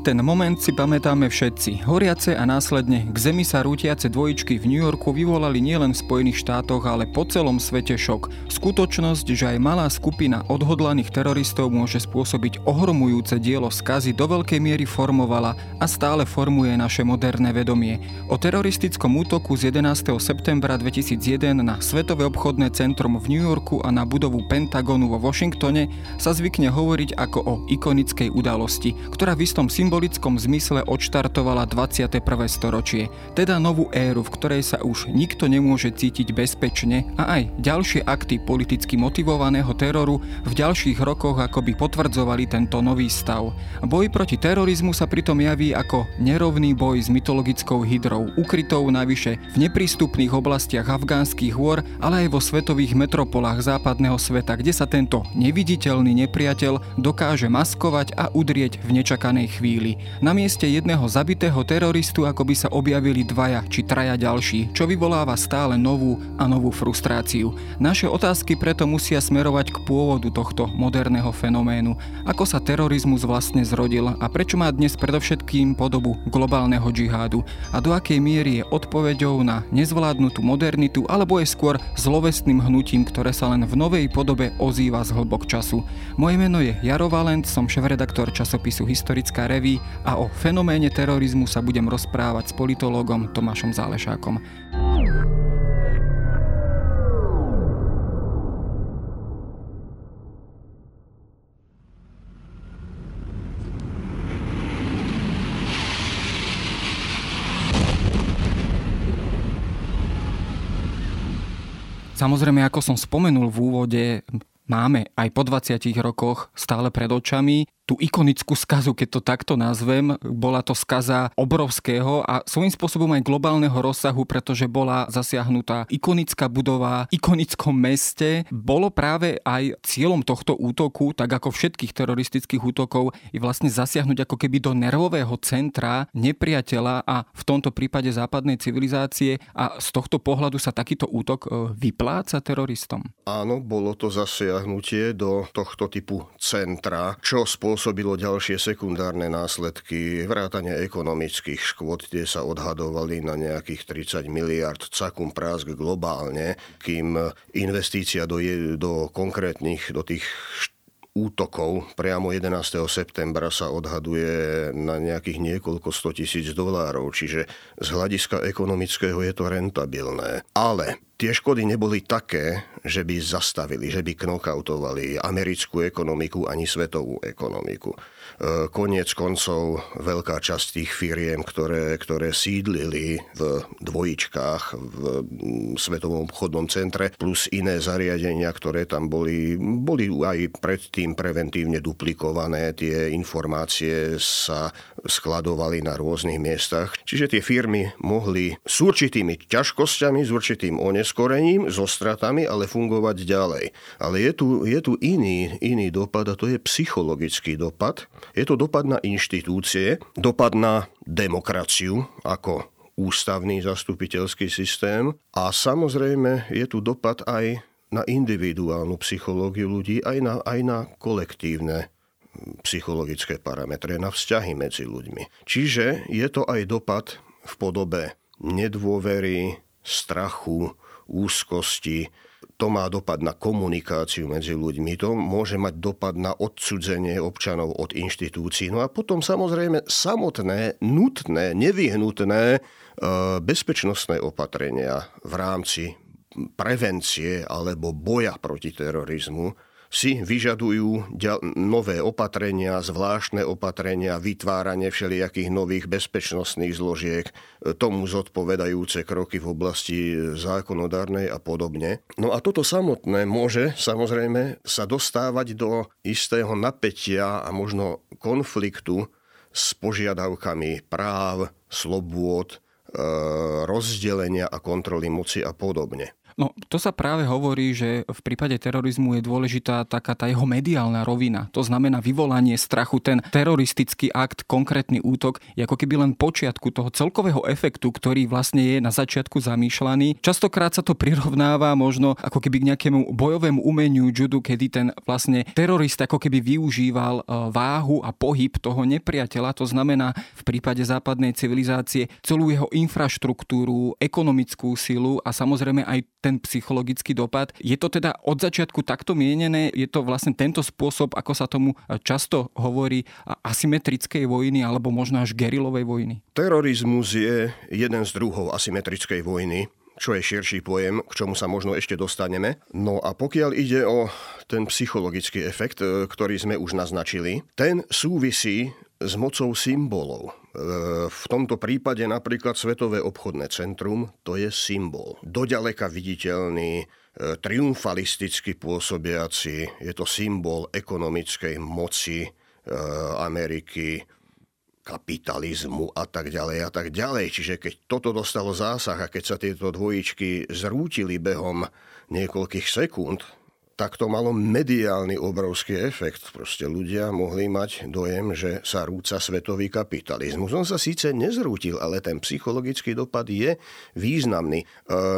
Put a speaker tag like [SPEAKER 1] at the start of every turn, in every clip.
[SPEAKER 1] Ten moment si pamätáme všetci. Horiace a následne k zemi sa rútiace dvojičky v New Yorku vyvolali nielen v Spojených štátoch, ale po celom svete šok. Skutočnosť, že aj malá skupina odhodlaných teroristov môže spôsobiť ohromujúce dielo skazy do veľkej miery formovala a stále formuje naše moderné vedomie. O teroristickom útoku z 11. septembra 2001 na Svetové obchodné centrum v New Yorku a na budovu Pentagonu vo Washingtone sa zvykne hovoriť ako o ikonickej udalosti, ktorá v istom symbolu symbolickom zmysle odštartovala 21. storočie, teda novú éru, v ktorej sa už nikto nemôže cítiť bezpečne a aj ďalšie akty politicky motivovaného teroru v ďalších rokoch akoby potvrdzovali tento nový stav. Boj proti terorizmu sa pritom javí ako nerovný boj s mytologickou hydrou, ukrytou navyše v neprístupných oblastiach afgánskych hôr, ale aj vo svetových metropolách západného sveta, kde sa tento neviditeľný nepriateľ dokáže maskovať a udrieť v nečakanej chvíli chvíli. Na mieste jedného zabitého teroristu ako by sa objavili dvaja či traja ďalší, čo vyvoláva stále novú a novú frustráciu. Naše otázky preto musia smerovať k pôvodu tohto moderného fenoménu. Ako sa terorizmus vlastne zrodil a prečo má dnes predovšetkým podobu globálneho džihádu a do akej miery je odpoveďou na nezvládnutú modernitu alebo je skôr zlovestným hnutím, ktoré sa len v novej podobe ozýva z hlbok času. Moje meno je Jaro Valent, som šéf-redaktor časopisu Historická revy a o fenoméne terorizmu sa budem rozprávať s politológom Tomášom Zálešákom. Samozrejme, ako som spomenul v úvode, máme aj po 20 rokoch stále pred očami tú ikonickú skazu, keď to takto nazvem. Bola to skaza obrovského a svojím spôsobom aj globálneho rozsahu, pretože bola zasiahnutá ikonická budova, ikonickom meste. Bolo práve aj cieľom tohto útoku, tak ako všetkých teroristických útokov, je vlastne zasiahnuť ako keby do nervového centra nepriateľa a v tomto prípade západnej civilizácie a z tohto pohľadu sa takýto útok e, vypláca teroristom.
[SPEAKER 2] Áno, bolo to zasiahnutie do tohto typu centra, čo spôsobilo spôsobilo ďalšie sekundárne následky, vrátane ekonomických škôd, tie sa odhadovali na nejakých 30 miliard cakum prásk globálne, kým investícia do, do konkrétnych, do tých útokov priamo 11. septembra sa odhaduje na nejakých niekoľko 100 tisíc dolárov, čiže z hľadiska ekonomického je to rentabilné. Ale tie škody neboli také, že by zastavili, že by knockoutovali americkú ekonomiku ani svetovú ekonomiku. E, koniec koncov veľká časť tých firiem, ktoré, ktoré sídlili v dvojičkách v Svetovom obchodnom centre, plus iné zariadenia, ktoré tam boli, boli aj predtým preventívne duplikované. Tie informácie sa skladovali na rôznych miestach. Čiže tie firmy mohli s určitými ťažkosťami, s určitým oneskorením, so stratami, ale fungovať ďalej. Ale je tu, je tu iný, iný dopad a to je psychologický dopad, je to dopad na inštitúcie, dopad na demokraciu ako ústavný zastupiteľský systém a samozrejme je tu dopad aj na individuálnu psychológiu ľudí, aj na, aj na kolektívne psychologické parametre, na vzťahy medzi ľuďmi. Čiže je to aj dopad v podobe nedôvery, strachu, úzkosti, to má dopad na komunikáciu medzi ľuďmi, to môže mať dopad na odsudzenie občanov od inštitúcií. No a potom samozrejme samotné, nutné, nevyhnutné e, bezpečnostné opatrenia v rámci prevencie alebo boja proti terorizmu si vyžadujú nové opatrenia, zvláštne opatrenia, vytváranie všelijakých nových bezpečnostných zložiek, e, tomu zodpovedajúce kroky v oblasti zákonodárnej a podobne. No a toto samotné môže samozrejme sa dostávať do istého napätia a možno konfliktu s požiadavkami práv, slobôd, e, rozdelenia a kontroly moci a podobne.
[SPEAKER 1] No, to sa práve hovorí, že v prípade terorizmu je dôležitá taká tá jeho mediálna rovina. To znamená vyvolanie strachu. Ten teroristický akt, konkrétny útok, je ako keby len počiatku toho celkového efektu, ktorý vlastne je na začiatku zamýšľaný. Častokrát sa to prirovnáva možno ako keby k nejakému bojovému umeniu judu, kedy ten vlastne terorist ako keby využíval e, váhu a pohyb toho nepriateľa. To znamená v prípade západnej civilizácie celú jeho infraštruktúru, ekonomickú silu a samozrejme aj ten psychologický dopad. Je to teda od začiatku takto mienené? Je to vlastne tento spôsob, ako sa tomu často hovorí, asymetrickej vojny alebo možno až gerilovej vojny?
[SPEAKER 2] Terorizmus je jeden z druhov asymetrickej vojny čo je širší pojem, k čomu sa možno ešte dostaneme. No a pokiaľ ide o ten psychologický efekt, e, ktorý sme už naznačili, ten súvisí s mocou symbolov. E, v tomto prípade napríklad Svetové obchodné centrum to je symbol. Doďaleka viditeľný, e, triumfalisticky pôsobiaci, je to symbol ekonomickej moci Ameriky, kapitalizmu a tak ďalej a tak ďalej. Čiže keď toto dostalo zásah a keď sa tieto dvojičky zrútili behom niekoľkých sekúnd, tak to malo mediálny obrovský efekt. Proste ľudia mohli mať dojem, že sa rúca svetový kapitalizmus. On sa síce nezrútil, ale ten psychologický dopad je významný. E,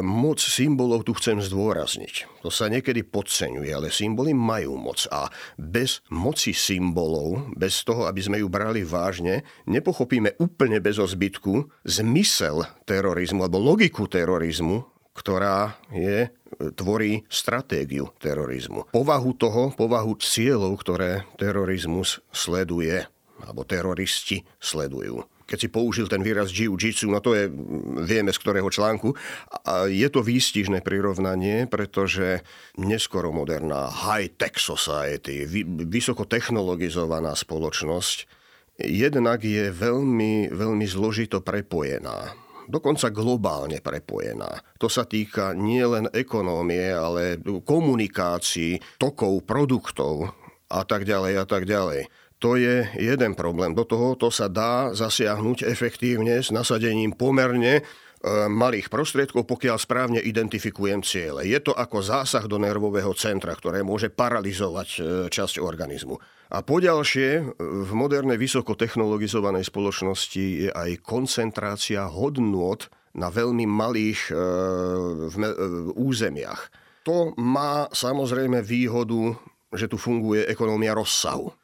[SPEAKER 2] moc symbolov tu chcem zdôrazniť. To sa niekedy podceňuje, ale symboly majú moc a bez moci symbolov, bez toho, aby sme ju brali vážne, nepochopíme úplne bez ozbytku zmysel terorizmu alebo logiku terorizmu, ktorá je tvorí stratégiu terorizmu. Povahu toho, povahu cieľov, ktoré terorizmus sleduje, alebo teroristi sledujú keď si použil ten výraz jiu-jitsu, no to je, vieme z ktorého článku, a je to výstižné prirovnanie, pretože neskoro moderná high-tech society, vysoko technologizovaná spoločnosť, jednak je veľmi, veľmi zložito prepojená dokonca globálne prepojená. To sa týka nielen ekonómie, ale komunikácií, tokov produktov a tak ďalej a tak ďalej. To je jeden problém. Do toho to sa dá zasiahnuť efektívne s nasadením pomerne e, malých prostriedkov, pokiaľ správne identifikujem ciele. Je to ako zásah do nervového centra, ktoré môže paralizovať e, časť organizmu. A poďalšie, v modernej vysokotechnologizovanej spoločnosti je aj koncentrácia hodnôt na veľmi malých e, v, e, územiach. To má samozrejme výhodu, že tu funguje ekonómia rozsahu e,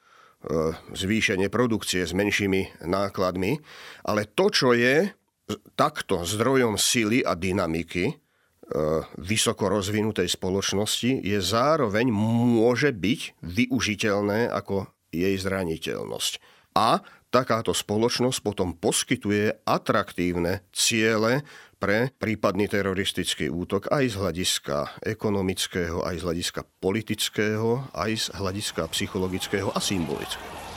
[SPEAKER 2] zvýšenie produkcie s menšími nákladmi, ale to, čo je takto zdrojom sily a dynamiky, E, vysoko rozvinutej spoločnosti je zároveň môže byť využiteľné ako jej zraniteľnosť. A takáto spoločnosť potom poskytuje atraktívne ciele pre prípadný teroristický útok aj z hľadiska ekonomického, aj z hľadiska politického, aj z hľadiska psychologického a symbolického.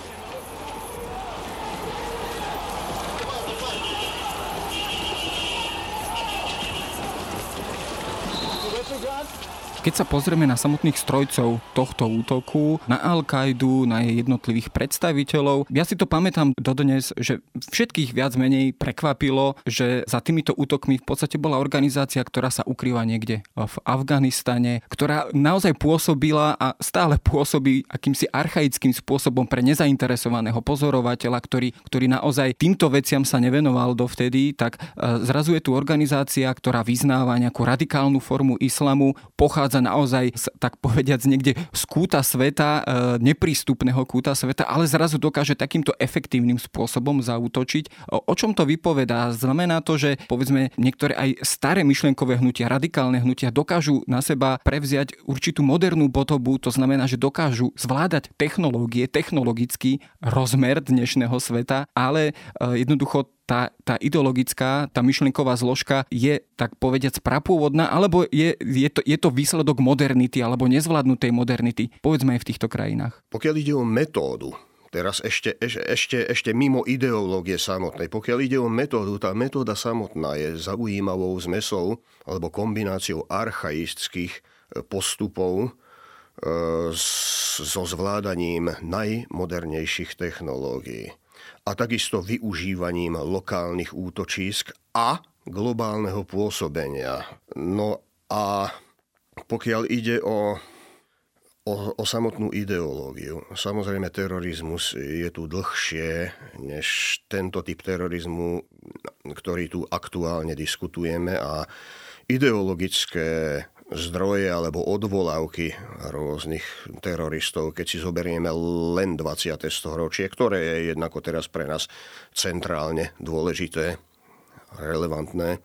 [SPEAKER 2] John.
[SPEAKER 1] Keď sa pozrieme na samotných strojcov tohto útoku, na Al-Kaidu, na jej jednotlivých predstaviteľov, ja si to pamätám dodnes, že všetkých viac menej prekvapilo, že za týmito útokmi v podstate bola organizácia, ktorá sa ukrýva niekde v Afganistane, ktorá naozaj pôsobila a stále pôsobí akýmsi archaickým spôsobom pre nezainteresovaného pozorovateľa, ktorý, ktorý naozaj týmto veciam sa nevenoval dovtedy, tak e, zrazu je tu organizácia, ktorá vyznáva nejakú radikálnu formu islamu, pochádza vychádza naozaj, tak povediac, niekde z kúta sveta, e, neprístupného kúta sveta, ale zrazu dokáže takýmto efektívnym spôsobom zautočiť. O čom to vypovedá? Znamená to, že povedzme niektoré aj staré myšlienkové hnutia, radikálne hnutia dokážu na seba prevziať určitú modernú podobu, to znamená, že dokážu zvládať technológie, technologický rozmer dnešného sveta, ale e, jednoducho tá, tá ideologická, tá myšlienková zložka je, tak povediac, prapôvodná, alebo je, je, to, je to výsledok modernity alebo nezvládnutej modernity, povedzme aj v týchto krajinách.
[SPEAKER 2] Pokiaľ ide o metódu, Teraz ešte, ešte, ešte mimo ideológie samotnej. Pokiaľ ide o metódu, tá metóda samotná je zaujímavou zmesou alebo kombináciou archaistických e, postupov e, so zvládaním najmodernejších technológií a takisto využívaním lokálnych útočísk a globálneho pôsobenia. No A pokiaľ ide o o, o samotnú ideológiu. Samozrejme, terorizmus je tu dlhšie než tento typ terorizmu, ktorý tu aktuálne diskutujeme a ideologické zdroje alebo odvolávky rôznych teroristov, keď si zoberieme len 20. storočie, ktoré je jednako teraz pre nás centrálne dôležité, relevantné,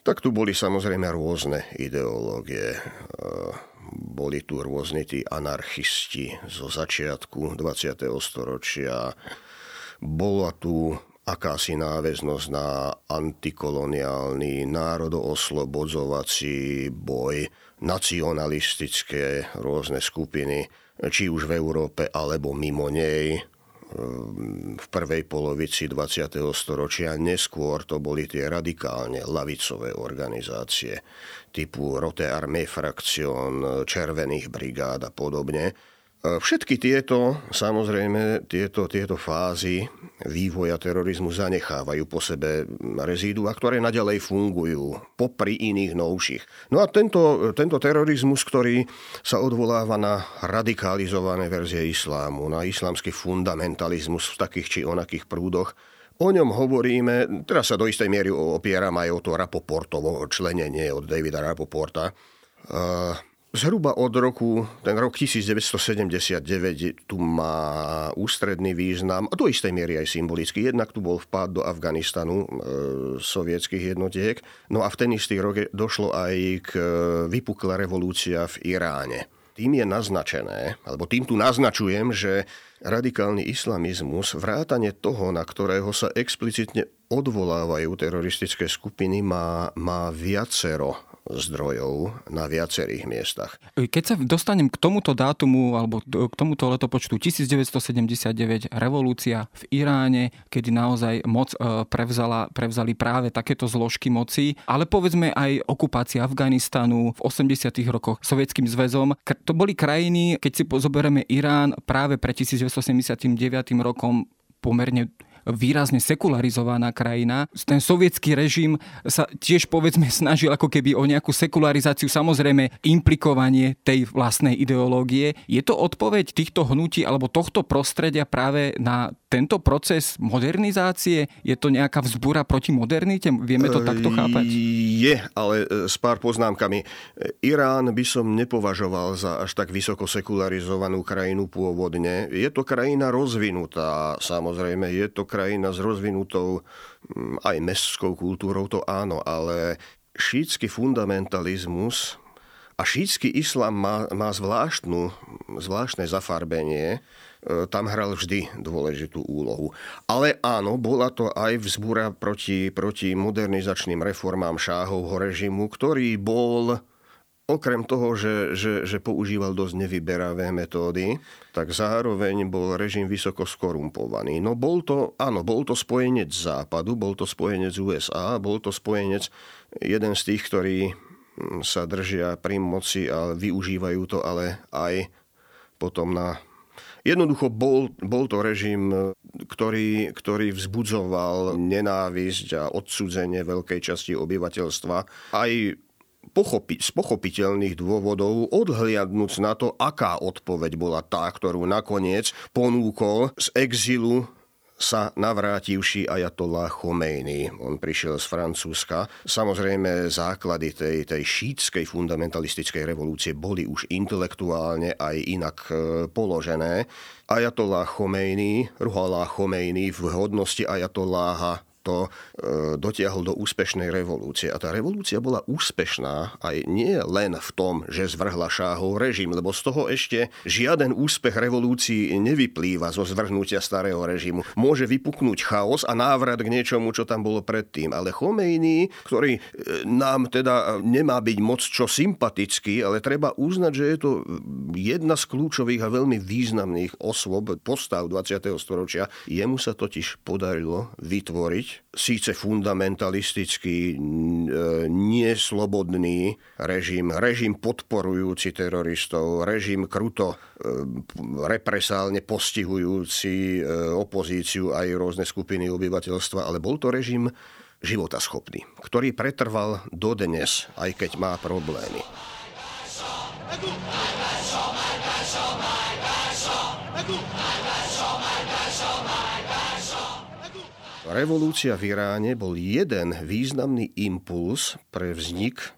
[SPEAKER 2] tak tu boli samozrejme rôzne ideológie boli tu rôzni tí anarchisti zo začiatku 20. storočia. Bola tu akási náväznosť na antikoloniálny národoslobodzovací boj, nacionalistické rôzne skupiny, či už v Európe alebo mimo nej v prvej polovici 20. storočia. Neskôr to boli tie radikálne lavicové organizácie typu Rote Armee Fraktion, Červených brigád a podobne. Všetky tieto, samozrejme, tieto, tieto fázy vývoja terorizmu zanechávajú po sebe rezídua, ktoré naďalej fungujú popri iných novších. No a tento, tento terorizmus, ktorý sa odvoláva na radikalizované verzie islámu, na islamský fundamentalizmus v takých či onakých prúdoch, O ňom hovoríme, teraz sa do istej miery opieram aj o to Rapoportovo členenie od Davida Rapoporta. Zhruba od roku, ten rok 1979 tu má ústredný význam, a do istej miery aj symbolický. Jednak tu bol vpád do Afganistanu e, sovietských jednotiek, no a v ten istý rok došlo aj k e, vypukla revolúcia v Iráne. Tým je naznačené, alebo tým tu naznačujem, že radikálny islamizmus, vrátane toho, na ktorého sa explicitne odvolávajú teroristické skupiny, má, má viacero zdrojov na viacerých miestach.
[SPEAKER 1] Keď sa dostanem k tomuto dátumu alebo k tomuto letopočtu 1979, revolúcia v Iráne, kedy naozaj moc e, prevzala, prevzali práve takéto zložky moci, ale povedzme aj okupácia Afganistanu v 80. rokoch Sovietským zväzom. To boli krajiny, keď si zoberieme Irán práve pre 1979 rokom pomerne výrazne sekularizovaná krajina. Ten sovietský režim sa tiež povedzme snažil ako keby o nejakú sekularizáciu, samozrejme implikovanie tej vlastnej ideológie. Je to odpoveď týchto hnutí alebo tohto prostredia práve na tento proces modernizácie? Je to nejaká vzbúra proti modernite? Vieme to takto chápať?
[SPEAKER 2] Je, ale e, s pár poznámkami. Irán by som nepovažoval za až tak vysoko sekularizovanú krajinu pôvodne. Je to krajina rozvinutá, samozrejme. Je to krajina s rozvinutou mm, aj mestskou kultúrou, to áno, ale šítsky fundamentalizmus a šítsky islám má, má zvláštnu, zvláštne zafarbenie, e, tam hral vždy dôležitú úlohu. Ale áno, bola to aj vzbúra proti, proti modernizačným reformám šáhovho režimu, ktorý bol okrem toho, že, že, že používal dosť nevyberavé metódy, tak zároveň bol režim vysoko skorumpovaný. No bol to, áno, bol to spojenec západu, bol to spojenec USA, bol to spojenec jeden z tých, ktorí hm, sa držia pri moci a využívajú to ale aj potom na Jednoducho bol, bol to režim, ktorý, ktorý vzbudzoval nenávisť a odsudzenie veľkej časti obyvateľstva. Aj pochopiť, z pochopiteľných dôvodov, odhliadnúc na to, aká odpoveď bola tá, ktorú nakoniec ponúkol z exilu sa navrátivší ajatollah Khomeini. On prišiel z Francúzska. Samozrejme, základy tej, tej šítskej fundamentalistickej revolúcie boli už intelektuálne aj inak e, položené. Ajatollah Khomeini, Ruhollah Khomeini v hodnosti ajatolláha to e, dotiahol do úspešnej revolúcie. A tá revolúcia bola úspešná aj nie len v tom, že zvrhla šáhov režim, lebo z toho ešte žiaden úspech revolúcií nevyplýva zo zvrhnutia starého režimu. Môže vypuknúť chaos a návrat k niečomu, čo tam bolo predtým. Ale Chomejný, ktorý e, nám teda nemá byť moc čo sympatický, ale treba uznať, že je to jedna z kľúčových a veľmi významných osôb postav 20. storočia. Jemu sa totiž podarilo vytvoriť síce fundamentalistický, e, neslobodný režim, režim podporujúci teroristov, režim kruto, e, represálne postihujúci e, opozíciu aj rôzne skupiny obyvateľstva, ale bol to režim životaschopný, ktorý pretrval dodnes, aj keď má problémy. Revolúcia v Iráne bol jeden významný impuls pre vznik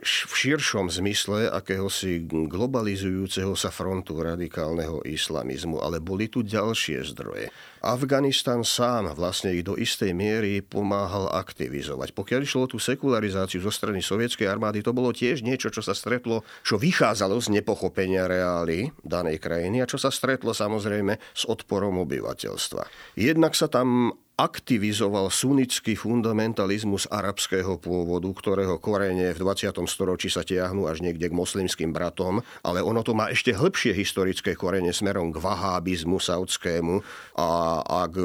[SPEAKER 2] v širšom zmysle akéhosi globalizujúceho sa frontu radikálneho islamizmu, ale boli tu ďalšie zdroje. Afganistan sám vlastne ich do istej miery pomáhal aktivizovať. Pokiaľ išlo tú sekularizáciu zo strany sovietskej armády, to bolo tiež niečo, čo sa stretlo, čo vychádzalo z nepochopenia reály danej krajiny a čo sa stretlo samozrejme s odporom obyvateľstva. Jednak sa tam aktivizoval sunnický fundamentalizmus arabského pôvodu, ktorého korene v 20. storočí sa tiahnu až niekde k moslimským bratom, ale ono to má ešte hĺbšie historické korene smerom k vahábizmu saudskému a, a k,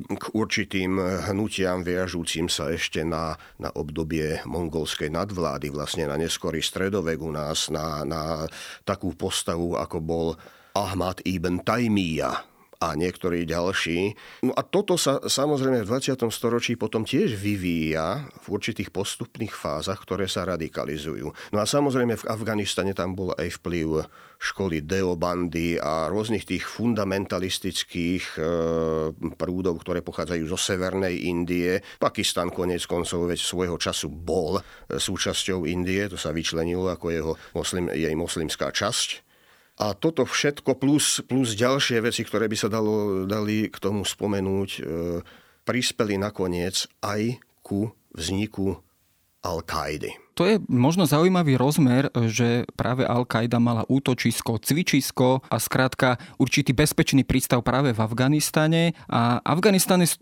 [SPEAKER 2] k určitým hnutiam viažúcim sa ešte na, na obdobie mongolskej nadvlády, vlastne na neskorý stredovek u nás, na, na takú postavu, ako bol Ahmad ibn Taymiyyah, a niektorí ďalší. No a toto sa samozrejme v 20. storočí potom tiež vyvíja v určitých postupných fázach, ktoré sa radikalizujú. No a samozrejme v Afganistane tam bol aj vplyv školy Deobandy a rôznych tých fundamentalistických e, prúdov, ktoré pochádzajú zo Severnej Indie. Pakistan konec koncov veď svojho času bol súčasťou Indie, to sa vyčlenilo ako jeho moslim, jej moslimská časť. A toto všetko plus, plus ďalšie veci, ktoré by sa dalo, dali k tomu spomenúť, e, prispeli nakoniec aj ku vzniku Al-Kaidy.
[SPEAKER 1] To je možno zaujímavý rozmer, že práve Al-Qaida mala útočisko, cvičisko a skrátka určitý bezpečný prístav práve v Afganistane. A Afganistan je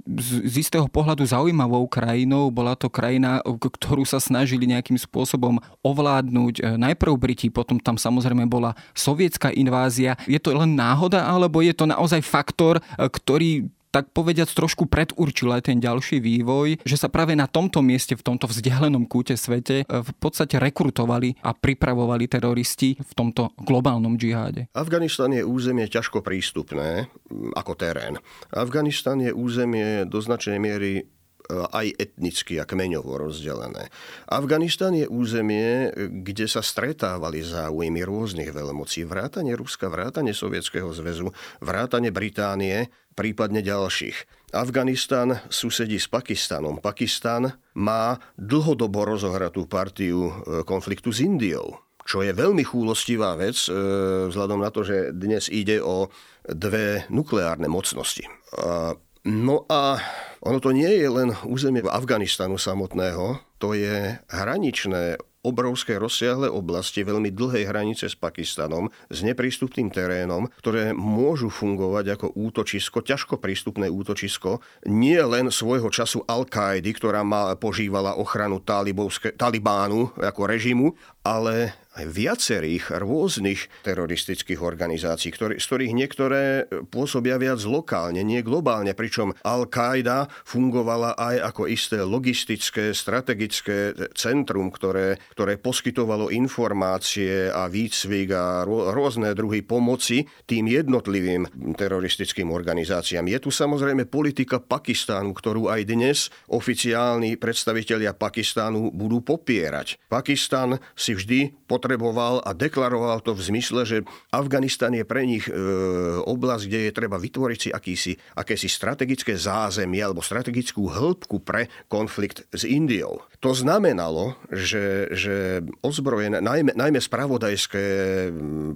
[SPEAKER 1] z istého pohľadu zaujímavou krajinou. Bola to krajina, ktorú sa snažili nejakým spôsobom ovládnuť. Najprv Briti, potom tam samozrejme bola sovietská invázia. Je to len náhoda, alebo je to naozaj faktor, ktorý tak povediac trošku predurčil aj ten ďalší vývoj, že sa práve na tomto mieste, v tomto vzdialenom kúte svete e, v podstate rekrutovali a pripravovali teroristi v tomto globálnom džiháde.
[SPEAKER 2] Afganistan je územie ťažko prístupné ako terén. Afganistan je územie do značnej miery aj etnicky a kmeňovo rozdelené. Afganistan je územie, kde sa stretávali záujmy rôznych veľmocí, vrátane Ruska, vrátane Sovietskeho zväzu, vrátane Británie, prípadne ďalších. Afganistan susedí s Pakistanom. Pakistan má dlhodobo rozohratú partiu e, konfliktu s Indiou čo je veľmi chúlostivá vec, e, vzhľadom na to, že dnes ide o dve nukleárne mocnosti. No a ono to nie je len územie Afganistanu samotného, to je hraničné obrovské rozsiahle oblasti, veľmi dlhej hranice s Pakistanom, s neprístupným terénom, ktoré môžu fungovať ako útočisko, ťažko prístupné útočisko, nie len svojho času Al-Kaidi, ktorá má, požívala ochranu Talibánu ako režimu, ale aj viacerých rôznych teroristických organizácií, ktorý, z ktorých niektoré pôsobia viac lokálne, nie globálne, pričom Al-Qaida fungovala aj ako isté logistické, strategické centrum, ktoré, ktoré poskytovalo informácie a výcvik a rôzne druhy pomoci tým jednotlivým teroristickým organizáciám. Je tu samozrejme politika Pakistánu, ktorú aj dnes oficiálni predstavitelia Pakistánu budú popierať. Pakistan si vždy potreboval a deklaroval to v zmysle, že Afganistan je pre nich e, oblasť, kde je treba vytvoriť si akýsi, akési strategické zázemie alebo strategickú hĺbku pre konflikt s Indiou. To znamenalo, že, že ozbrojené, najmä, najmä spravodajské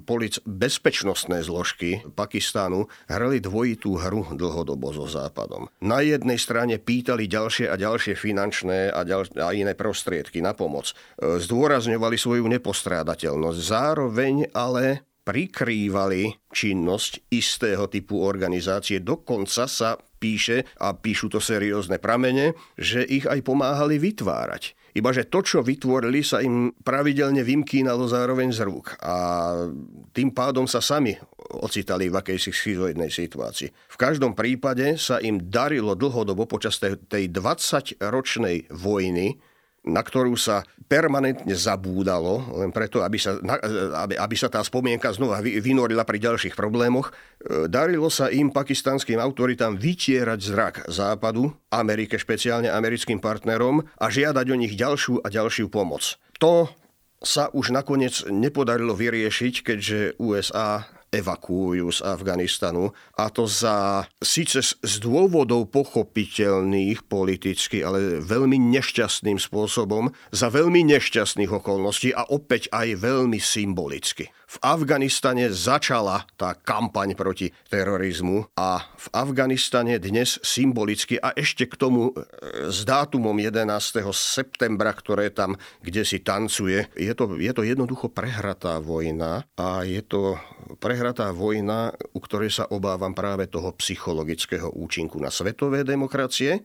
[SPEAKER 2] polic, bezpečnostné zložky Pakistánu hrali dvojitú hru dlhodobo so Západom. Na jednej strane pýtali ďalšie a ďalšie finančné a, ďal, a iné prostriedky na pomoc. E, zdôrazňovali svoju nepostrádnosť vysporiadateľnosť. Zároveň ale prikrývali činnosť istého typu organizácie. Dokonca sa píše, a píšu to seriózne pramene, že ich aj pomáhali vytvárať. Ibaže to, čo vytvorili, sa im pravidelne vymkínalo zároveň z rúk. A tým pádom sa sami ocitali v akejsi schizoidnej situácii. V každom prípade sa im darilo dlhodobo počas tej 20-ročnej vojny na ktorú sa permanentne zabúdalo, len preto, aby sa, aby, aby sa tá spomienka znova vynorila pri ďalších problémoch. E, darilo sa im pakistanským autoritám vytierať zrak západu, Amerike, špeciálne americkým partnerom a žiadať o nich ďalšiu a ďalšiu pomoc. To sa už nakoniec nepodarilo vyriešiť, keďže USA evakuujú z Afganistanu a to za síce z dôvodov pochopiteľných politicky, ale veľmi nešťastným spôsobom, za veľmi nešťastných okolností a opäť aj veľmi symbolicky v Afganistane začala tá kampaň proti terorizmu a v Afganistane dnes symbolicky a ešte k tomu e, s dátumom 11. septembra, ktoré tam kde si tancuje, je to, je to jednoducho prehratá vojna a je to prehratá vojna, u ktorej sa obávam práve toho psychologického účinku na svetové demokracie,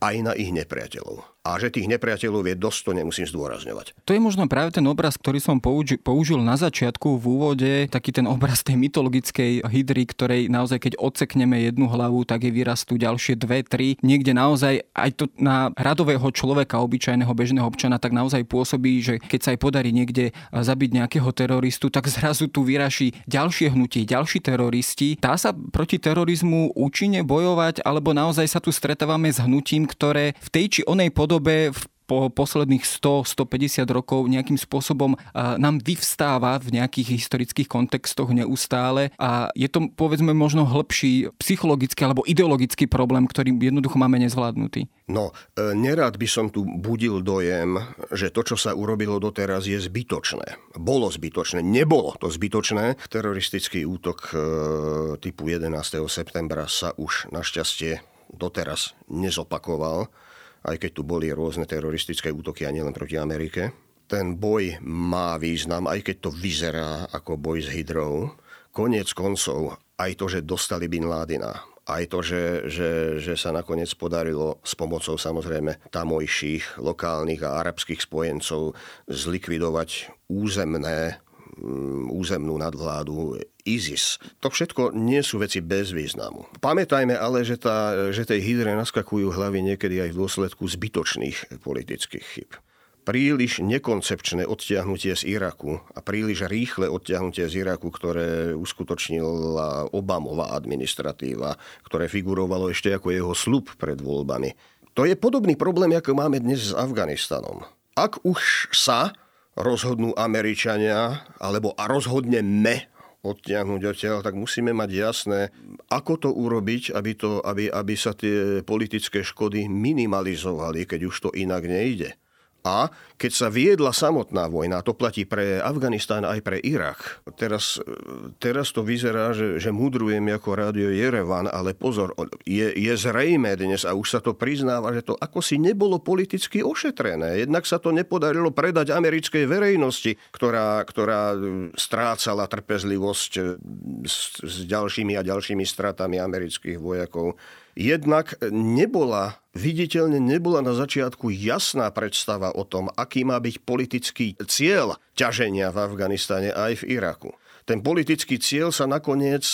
[SPEAKER 2] aj na ich nepriateľov a že tých nepriateľov je dosť, to nemusím zdôrazňovať.
[SPEAKER 1] To je možno práve ten obraz, ktorý som použil, na začiatku v úvode, taký ten obraz tej mytologickej hydry, ktorej naozaj keď odsekneme jednu hlavu, tak je vyrastú ďalšie dve, tri. Niekde naozaj aj to na radového človeka, obyčajného bežného občana, tak naozaj pôsobí, že keď sa aj podarí niekde zabiť nejakého teroristu, tak zrazu tu vyraší ďalšie hnutie, ďalší teroristi. Dá sa proti terorizmu účinne bojovať, alebo naozaj sa tu stretávame s hnutím, ktoré v tej či onej podobe podobe v po posledných 100-150 rokov nejakým spôsobom nám vyvstáva v nejakých historických kontextoch neustále a je to povedzme možno hĺbší psychologický alebo ideologický problém, ktorý jednoducho máme nezvládnutý.
[SPEAKER 2] No, e, nerad by som tu budil dojem, že to, čo sa urobilo doteraz, je zbytočné. Bolo zbytočné, nebolo to zbytočné. Teroristický útok e, typu 11. septembra sa už našťastie doteraz nezopakoval aj keď tu boli rôzne teroristické útoky a nielen proti Amerike. Ten boj má význam, aj keď to vyzerá ako boj s hydrou. Koniec koncov, aj to, že dostali Bin Ládina, aj to, že, že, že sa nakoniec podarilo s pomocou samozrejme tamojších lokálnych a arabských spojencov zlikvidovať územné Mm, územnú nadvládu ISIS. To všetko nie sú veci bez významu. Pamätajme ale, že, tá, že tej hydre naskakujú hlavy niekedy aj v dôsledku zbytočných politických chyb príliš nekoncepčné odtiahnutie z Iraku a príliš rýchle odtiahnutie z Iraku, ktoré uskutočnila Obamová administratíva, ktoré figurovalo ešte ako jeho slub pred voľbami. To je podobný problém, ako máme dnes s Afganistanom. Ak už sa rozhodnú Američania, alebo a rozhodneme odtiahnuť odtiaľ, tak musíme mať jasné, ako to urobiť, aby, to, aby, aby sa tie politické škody minimalizovali, keď už to inak nejde. A keď sa viedla samotná vojna, to platí pre Afganistán aj pre Irak. Teraz, teraz to vyzerá, že, že mudrujem ako rádio Jerevan, ale pozor, je, je zrejme dnes a už sa to priznáva, že to ako si nebolo politicky ošetrené. Jednak sa to nepodarilo predať americkej verejnosti, ktorá, ktorá strácala trpezlivosť s, s ďalšími a ďalšími stratami amerických vojakov Jednak nebola, viditeľne nebola na začiatku jasná predstava o tom, aký má byť politický cieľ ťaženia v Afganistane aj v Iraku. Ten politický cieľ sa nakoniec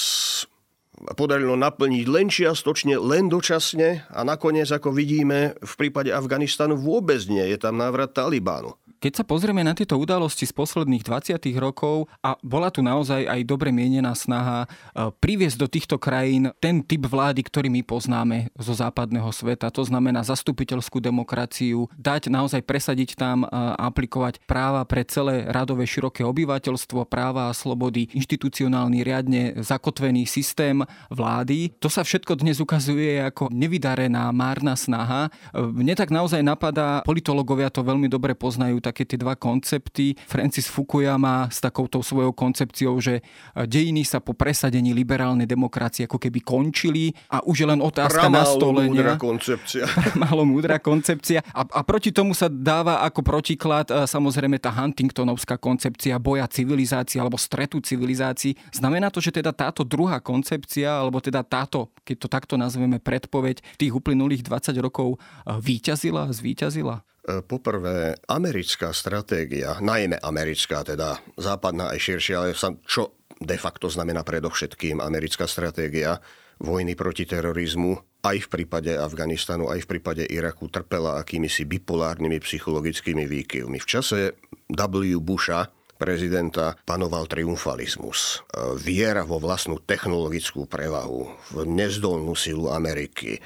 [SPEAKER 2] podarilo naplniť len čiastočne, len dočasne a nakoniec, ako vidíme, v prípade Afganistanu vôbec nie je tam návrat Talibánu.
[SPEAKER 1] Keď sa pozrieme na tieto udalosti z posledných 20 rokov a bola tu naozaj aj dobre mienená snaha e, priviesť do týchto krajín ten typ vlády, ktorý my poznáme zo západného sveta, to znamená zastupiteľskú demokraciu, dať naozaj presadiť tam a aplikovať práva pre celé radové široké obyvateľstvo, práva a slobody, inštitucionálny riadne zakotvený systém vlády. To sa všetko dnes ukazuje ako nevydarená, márna snaha. E, mne tak naozaj napadá, politológovia to veľmi dobre poznajú, také tie dva koncepty. Francis Fukuyama s takouto svojou koncepciou, že e, dejiny sa po presadení liberálnej demokracie ako keby končili a už je len otázka
[SPEAKER 2] Pramálo
[SPEAKER 1] nastolenia.
[SPEAKER 2] múdra koncepcia.
[SPEAKER 1] Málo múdra koncepcia. A, a proti tomu sa dáva ako protiklad e, samozrejme tá Huntingtonovská koncepcia boja civilizácií alebo stretu civilizácií. Znamená to, že teda táto druhá koncepcia, alebo teda táto, keď to takto nazveme, predpoveď tých uplynulých 20 rokov e, výťazila, zvíťazila?
[SPEAKER 2] E, poprvé, americká stratégia, najmä americká, teda západná aj širšia, ale čo de facto znamená predovšetkým americká stratégia vojny proti terorizmu, aj v prípade Afganistanu, aj v prípade Iraku trpela akýmisi bipolárnymi psychologickými výkyvmi. V čase W. Busha prezidenta panoval triumfalizmus. Viera vo vlastnú technologickú prevahu, v nezdolnú silu Ameriky,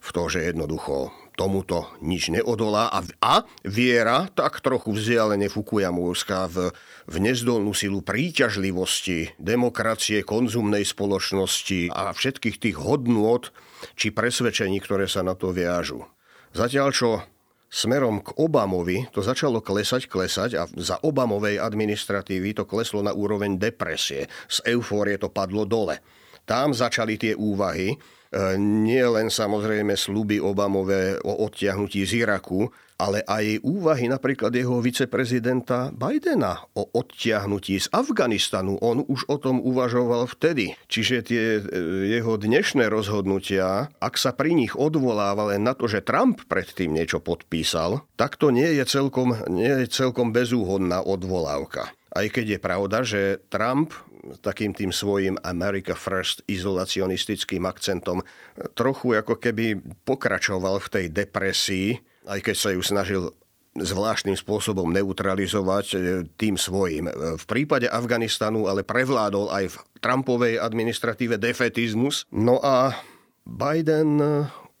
[SPEAKER 2] v to, že jednoducho tomuto nič neodolá a, a viera, tak trochu vzdialene Fukuyamovská v, v nezdolnú silu príťažlivosti, demokracie, konzumnej spoločnosti a všetkých tých hodnôt či presvedčení, ktoré sa na to viažu. Zatiaľ čo smerom k Obamovi to začalo klesať, klesať a za Obamovej administratívy to kleslo na úroveň depresie. Z eufórie to padlo dole. Tam začali tie úvahy, E, nie len samozrejme sluby Obamové o odtiahnutí z Iraku, ale aj úvahy napríklad jeho viceprezidenta Bidena o odtiahnutí z Afganistanu. On už o tom uvažoval vtedy. Čiže tie e, jeho dnešné rozhodnutia, ak sa pri nich odvoláva len na to, že Trump predtým niečo podpísal, tak to nie je celkom, nie je celkom bezúhodná odvolávka. Aj keď je pravda, že Trump takým tým svojim America First izolacionistickým akcentom trochu ako keby pokračoval v tej depresii, aj keď sa ju snažil zvláštnym spôsobom neutralizovať e, tým svojim. V prípade Afganistanu ale prevládol aj v Trumpovej administratíve defetizmus. No a Biden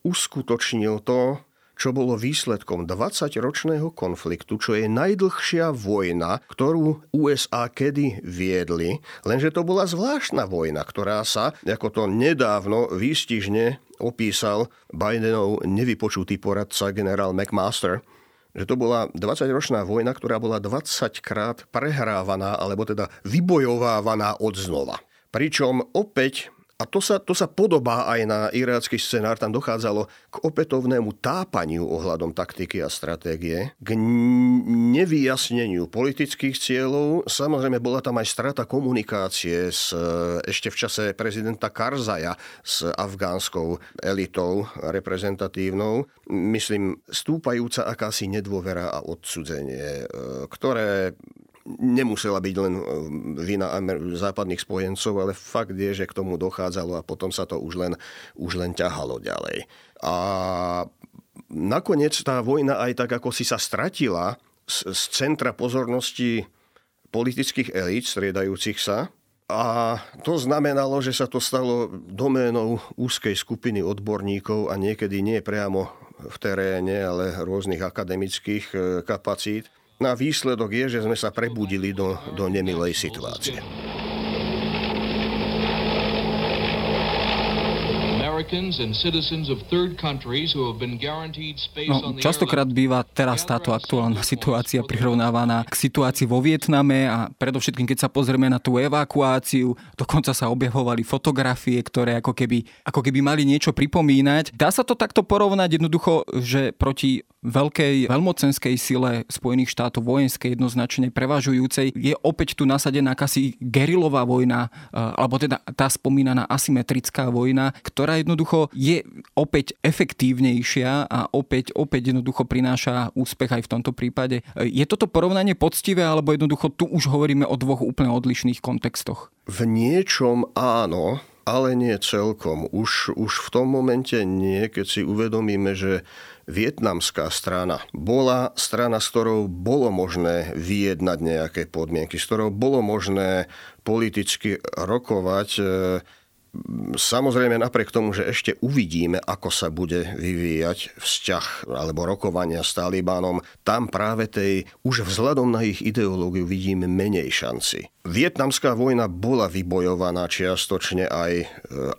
[SPEAKER 2] uskutočnil to, čo bolo výsledkom 20-ročného konfliktu, čo je najdlhšia vojna, ktorú USA kedy viedli, lenže to bola zvláštna vojna, ktorá sa, ako to nedávno výstižne opísal Bidenov nevypočutý poradca generál McMaster, že to bola 20-ročná vojna, ktorá bola 20 krát prehrávaná, alebo teda vybojovávaná od znova. Pričom opäť a to sa, to sa podobá aj na irácky scenár. Tam dochádzalo k opätovnému tápaniu ohľadom taktiky a stratégie, k nevyjasneniu politických cieľov. Samozrejme, bola tam aj strata komunikácie s, ešte v čase prezidenta Karzaja s afgánskou elitou reprezentatívnou. Myslím, stúpajúca akási nedôvera a odsudzenie, e, ktoré nemusela byť len e, vina západných spojencov, ale fakt je, že k tomu dochádzalo a potom sa to už len, už len ťahalo ďalej. A nakoniec tá vojna aj tak, ako si sa stratila z, z centra pozornosti politických elít striedajúcich sa, a to znamenalo, že sa to stalo doménou úzkej skupiny odborníkov a niekedy nie priamo v teréne, ale rôznych akademických e, kapacít. Na výsledok je, že sme sa prebudili do, do nemilej situácie.
[SPEAKER 1] No, častokrát býva teraz táto aktuálna situácia prirovnávaná k situácii vo Vietname a predovšetkým, keď sa pozrieme na tú evakuáciu, dokonca sa objavovali fotografie, ktoré ako keby, ako keby mali niečo pripomínať. Dá sa to takto porovnať jednoducho, že proti veľkej veľmocenskej sile Spojených štátov, vojenskej jednoznačne prevažujúcej, je opäť tu nasadená akási gerilová vojna, eh, alebo teda tá spomínaná asymetrická vojna, ktorá jednoducho je opäť efektívnejšia a opäť, opäť jednoducho prináša úspech aj v tomto prípade. Je toto porovnanie poctivé, alebo jednoducho tu už hovoríme o dvoch úplne odlišných kontextoch?
[SPEAKER 2] V niečom áno, ale nie celkom. Už, už v tom momente nie, keď si uvedomíme, že vietnamská strana bola strana, s ktorou bolo možné vyjednať nejaké podmienky, s ktorou bolo možné politicky rokovať e, Samozrejme, napriek tomu, že ešte uvidíme, ako sa bude vyvíjať vzťah alebo rokovania s Talibánom, tam práve tej, už vzhľadom na ich ideológiu vidíme menej šanci. Vietnamská vojna bola vybojovaná čiastočne aj e,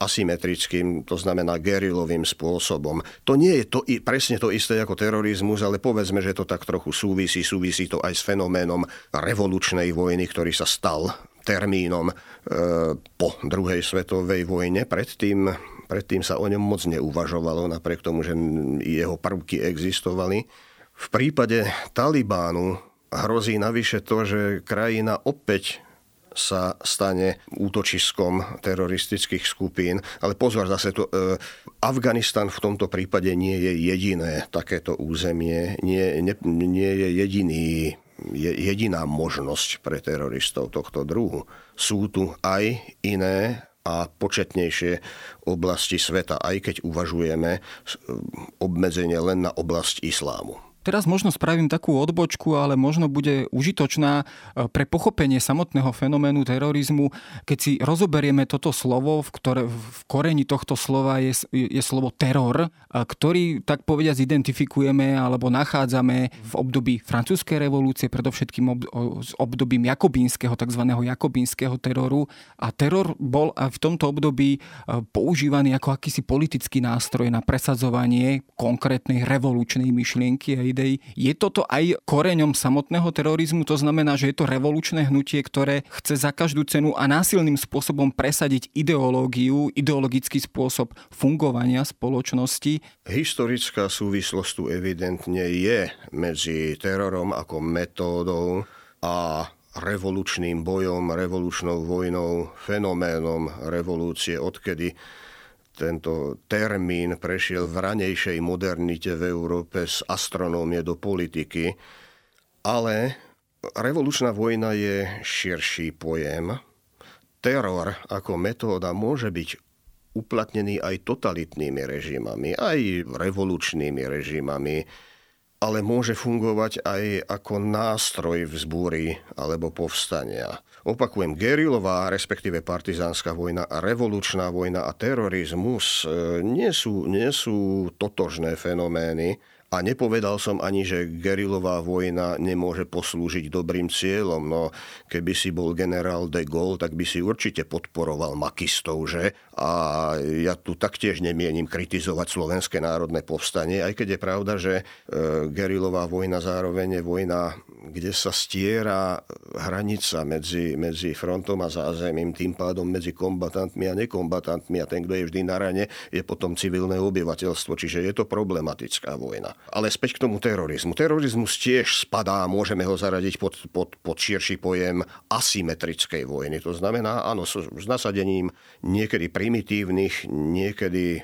[SPEAKER 2] asymetrickým, to znamená gerilovým spôsobom. To nie je to, presne to isté ako terorizmus, ale povedzme, že to tak trochu súvisí. Súvisí to aj s fenoménom revolučnej vojny, ktorý sa stal termínom e, po druhej svetovej vojne. Predtým, predtým sa o ňom moc neuvažovalo, napriek tomu, že jeho prvky existovali. V prípade Talibánu hrozí navyše to, že krajina opäť sa stane útočiskom teroristických skupín. Ale pozor, zase to, e, Afganistan v tomto prípade nie je jediné takéto územie, nie, nie, nie je jediný je jediná možnosť pre teroristov tohto druhu. Sú tu aj iné a početnejšie oblasti sveta, aj keď uvažujeme obmedzenie len na oblasť islámu.
[SPEAKER 1] Teraz možno spravím takú odbočku, ale možno bude užitočná e, pre pochopenie samotného fenoménu terorizmu, keď si rozoberieme toto slovo, v, ktoré, v koreni tohto slova je, je slovo teror, e, ktorý tak povediať identifikujeme alebo nachádzame v období francúzskej revolúcie, predovšetkým ob, s obdobím jakobínskeho, tzv. jakobínskeho teroru. A teror bol v tomto období e, používaný ako akýsi politický nástroj na presadzovanie konkrétnej revolučnej myšlienky a ideí. Je toto aj koreňom samotného terorizmu? To znamená, že je to revolučné hnutie, ktoré chce za každú cenu a násilným spôsobom presadiť ideológiu, ideologický spôsob fungovania spoločnosti?
[SPEAKER 2] Historická súvislosť tu evidentne je medzi terorom ako metódou a revolučným bojom, revolučnou vojnou, fenoménom revolúcie, odkedy tento termín prešiel v ranejšej modernite v Európe z astronómie do politiky, ale revolučná vojna je širší pojem. Teror ako metóda môže byť uplatnený aj totalitnými režimami, aj revolučnými režimami, ale môže fungovať aj ako nástroj vzbúry alebo povstania. Opakujem, gerilová, respektíve partizánska vojna, revolučná vojna a terorizmus e, nie sú, nie sú totožné fenomény. A nepovedal som ani, že gerilová vojna nemôže poslúžiť dobrým cieľom. No, keby si bol generál de Gaulle, tak by si určite podporoval makistov, že? A ja tu taktiež nemienim kritizovať Slovenské národné povstanie, aj keď je pravda, že e, gerilová vojna zároveň je vojna kde sa stiera hranica medzi, medzi frontom a zázemím, tým pádom medzi kombatantmi a nekombatantmi a ten, kto je vždy na rane, je potom civilné obyvateľstvo, čiže je to problematická vojna. Ale späť k tomu terorizmu. Terorizmus tiež spadá, môžeme ho zaradiť pod, pod, pod širší pojem asymetrickej vojny. To znamená, áno, s, s nasadením niekedy primitívnych, niekedy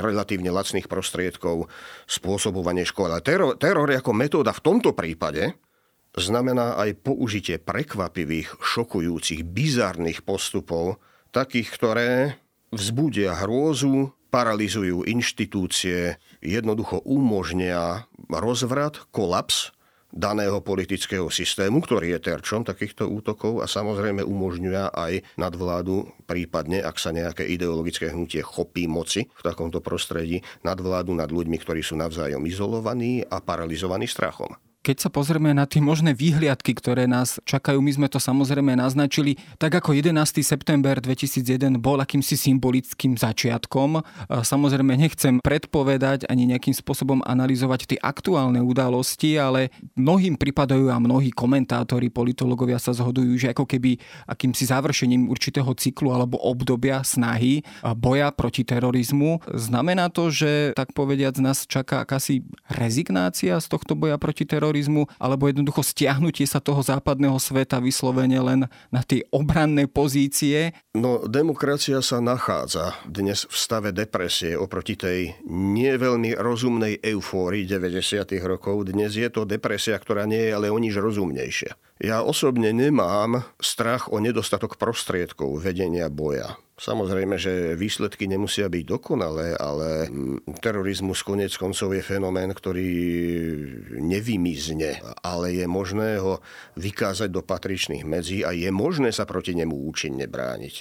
[SPEAKER 2] relatívne lacných prostriedkov spôsobovanie škôl. Teror, teror ako metóda v tomto prípade znamená aj použitie prekvapivých, šokujúcich, bizarných postupov, takých, ktoré vzbudia hrôzu, paralizujú inštitúcie, jednoducho umožnia rozvrat, kolaps daného politického systému, ktorý je terčom takýchto útokov a samozrejme umožňuje aj nadvládu, prípadne, ak sa nejaké ideologické hnutie chopí moci v takomto prostredí, nadvládu nad ľuďmi, ktorí sú navzájom izolovaní a paralizovaní strachom.
[SPEAKER 1] Keď sa pozrieme na tie možné výhliadky, ktoré nás čakajú, my sme to samozrejme naznačili, tak ako 11. september 2001 bol akýmsi symbolickým začiatkom. Samozrejme nechcem predpovedať ani nejakým spôsobom analyzovať tie aktuálne udalosti, ale mnohým pripadajú a mnohí komentátori, politológovia sa zhodujú, že ako keby akýmsi završením určitého cyklu alebo obdobia snahy boja proti terorizmu. Znamená to, že tak povediac nás čaká akási rezignácia z tohto boja proti terorizmu? Terorizmu, alebo jednoducho stiahnutie sa toho západného sveta vyslovene len na tie obranné pozície?
[SPEAKER 2] No, demokracia sa nachádza dnes v stave depresie oproti tej nie veľmi rozumnej eufórii 90. rokov. Dnes je to depresia, ktorá nie je ale o nič rozumnejšia. Ja osobne nemám strach o nedostatok prostriedkov vedenia boja. Samozrejme, že výsledky nemusia byť dokonalé, ale mm, terorizmus konec koncov je fenomén, ktorý nevymizne, ale je možné ho vykázať do patričných medzí a je možné sa proti nemu účinne brániť.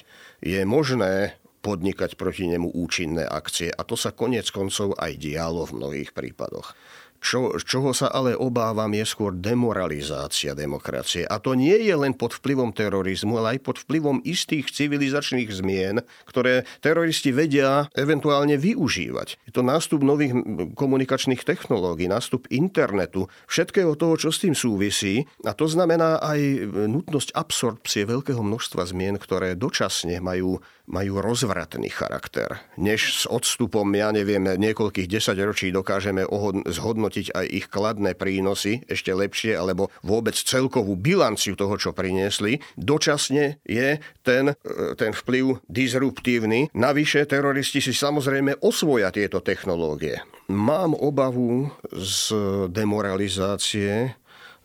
[SPEAKER 2] Je možné podnikať proti nemu účinné akcie a to sa konec koncov aj dialo v mnohých prípadoch. Čo, čoho sa ale obávam je skôr demoralizácia demokracie. A to nie je len pod vplyvom terorizmu, ale aj pod vplyvom istých civilizačných zmien, ktoré teroristi vedia eventuálne využívať. Je to nástup nových komunikačných technológií, nástup internetu, všetkého toho, čo s tým súvisí. A to znamená aj nutnosť absorpcie veľkého množstva zmien, ktoré dočasne majú majú rozvratný charakter. Než s odstupom, ja neviem, niekoľkých desaťročí dokážeme zhodnotiť aj ich kladné prínosy ešte lepšie, alebo vôbec celkovú bilanciu toho, čo priniesli, dočasne je ten, e, ten vplyv disruptívny. Navyše teroristi si samozrejme osvoja tieto technológie. Mám obavu z demoralizácie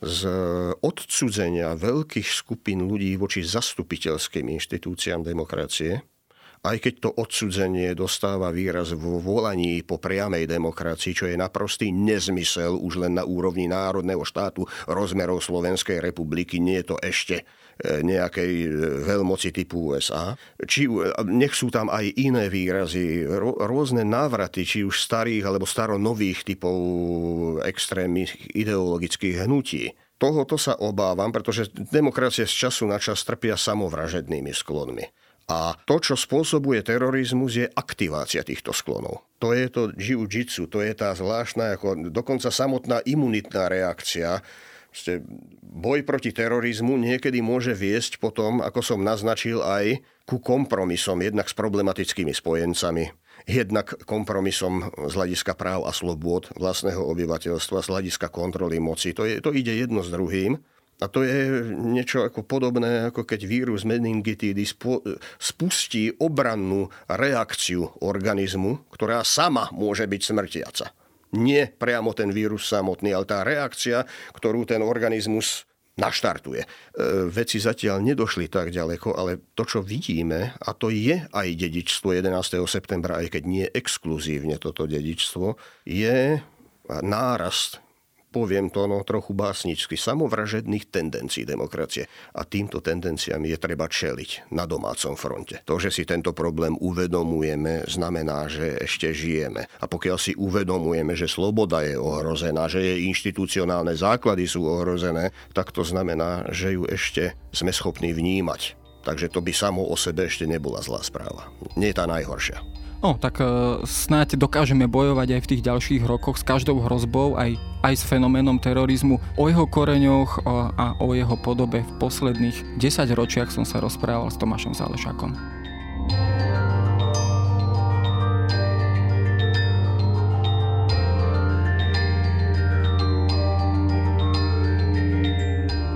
[SPEAKER 2] z odcudzenia veľkých skupín ľudí voči zastupiteľským inštitúciám demokracie, aj keď to odsudzenie dostáva výraz vo volaní po priamej demokracii, čo je naprostý nezmysel už len na úrovni národného štátu rozmerov Slovenskej republiky, nie je to ešte e, nejakej e, veľmoci typu USA. Či, e, nech sú tam aj iné výrazy, rôzne návraty, či už starých alebo staronových typov extrémnych ideologických hnutí. Tohoto sa obávam, pretože demokracie z času na čas trpia samovražednými sklonmi. A to, čo spôsobuje terorizmus, je aktivácia týchto sklonov. To je to jiu-jitsu, to je tá zvláštna, ako dokonca samotná imunitná reakcia. Ste, boj proti terorizmu niekedy môže viesť potom, ako som naznačil, aj ku kompromisom, jednak s problematickými spojencami, jednak kompromisom z hľadiska práv a slobôd vlastného obyvateľstva, z hľadiska kontroly moci. To, je, to ide jedno s druhým. A to je niečo ako podobné, ako keď vírus meningitídy spustí obrannú reakciu organizmu, ktorá sama môže byť smrtiaca. Nie priamo ten vírus samotný, ale tá reakcia, ktorú ten organizmus naštartuje. E, veci zatiaľ nedošli tak ďaleko, ale to, čo vidíme, a to je aj dedičstvo 11. septembra, aj keď nie exkluzívne toto dedičstvo, je nárast poviem to no, trochu básničky, samovražedných tendencií demokracie. A týmto tendenciám je treba čeliť na domácom fronte. To, že si tento problém uvedomujeme, znamená, že ešte žijeme. A pokiaľ si uvedomujeme, že sloboda je ohrozená, že jej inštitucionálne základy sú ohrozené, tak to znamená, že ju ešte sme schopní vnímať. Takže to by samo o sebe ešte nebola zlá správa. Nie tá najhoršia.
[SPEAKER 1] No, tak uh, snáď dokážeme bojovať aj v tých ďalších rokoch s každou hrozbou, aj, aj s fenoménom terorizmu. O jeho koreňoch uh, a o jeho podobe v posledných 10 ročiach som sa rozprával s Tomášom Zálešákom.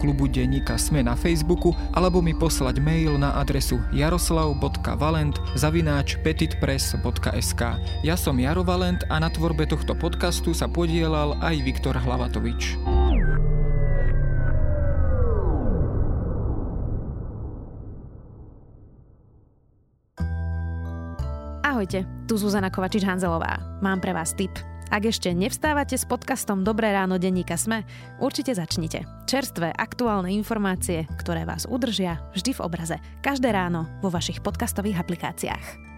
[SPEAKER 1] klubu denníka Sme na Facebooku alebo mi poslať mail na adresu jaroslav.valent zavináč petitpress.sk. Ja som Jaro Valent a na tvorbe tohto podcastu sa podielal aj Viktor Hlavatovič.
[SPEAKER 3] Ahojte, tu Zuzana Kovačič-Hanzelová. Mám pre vás tip – ak ešte nevstávate s podcastom Dobré ráno denníka Sme, určite začnite. Čerstvé, aktuálne informácie, ktoré vás udržia vždy v obraze. Každé ráno vo vašich podcastových aplikáciách.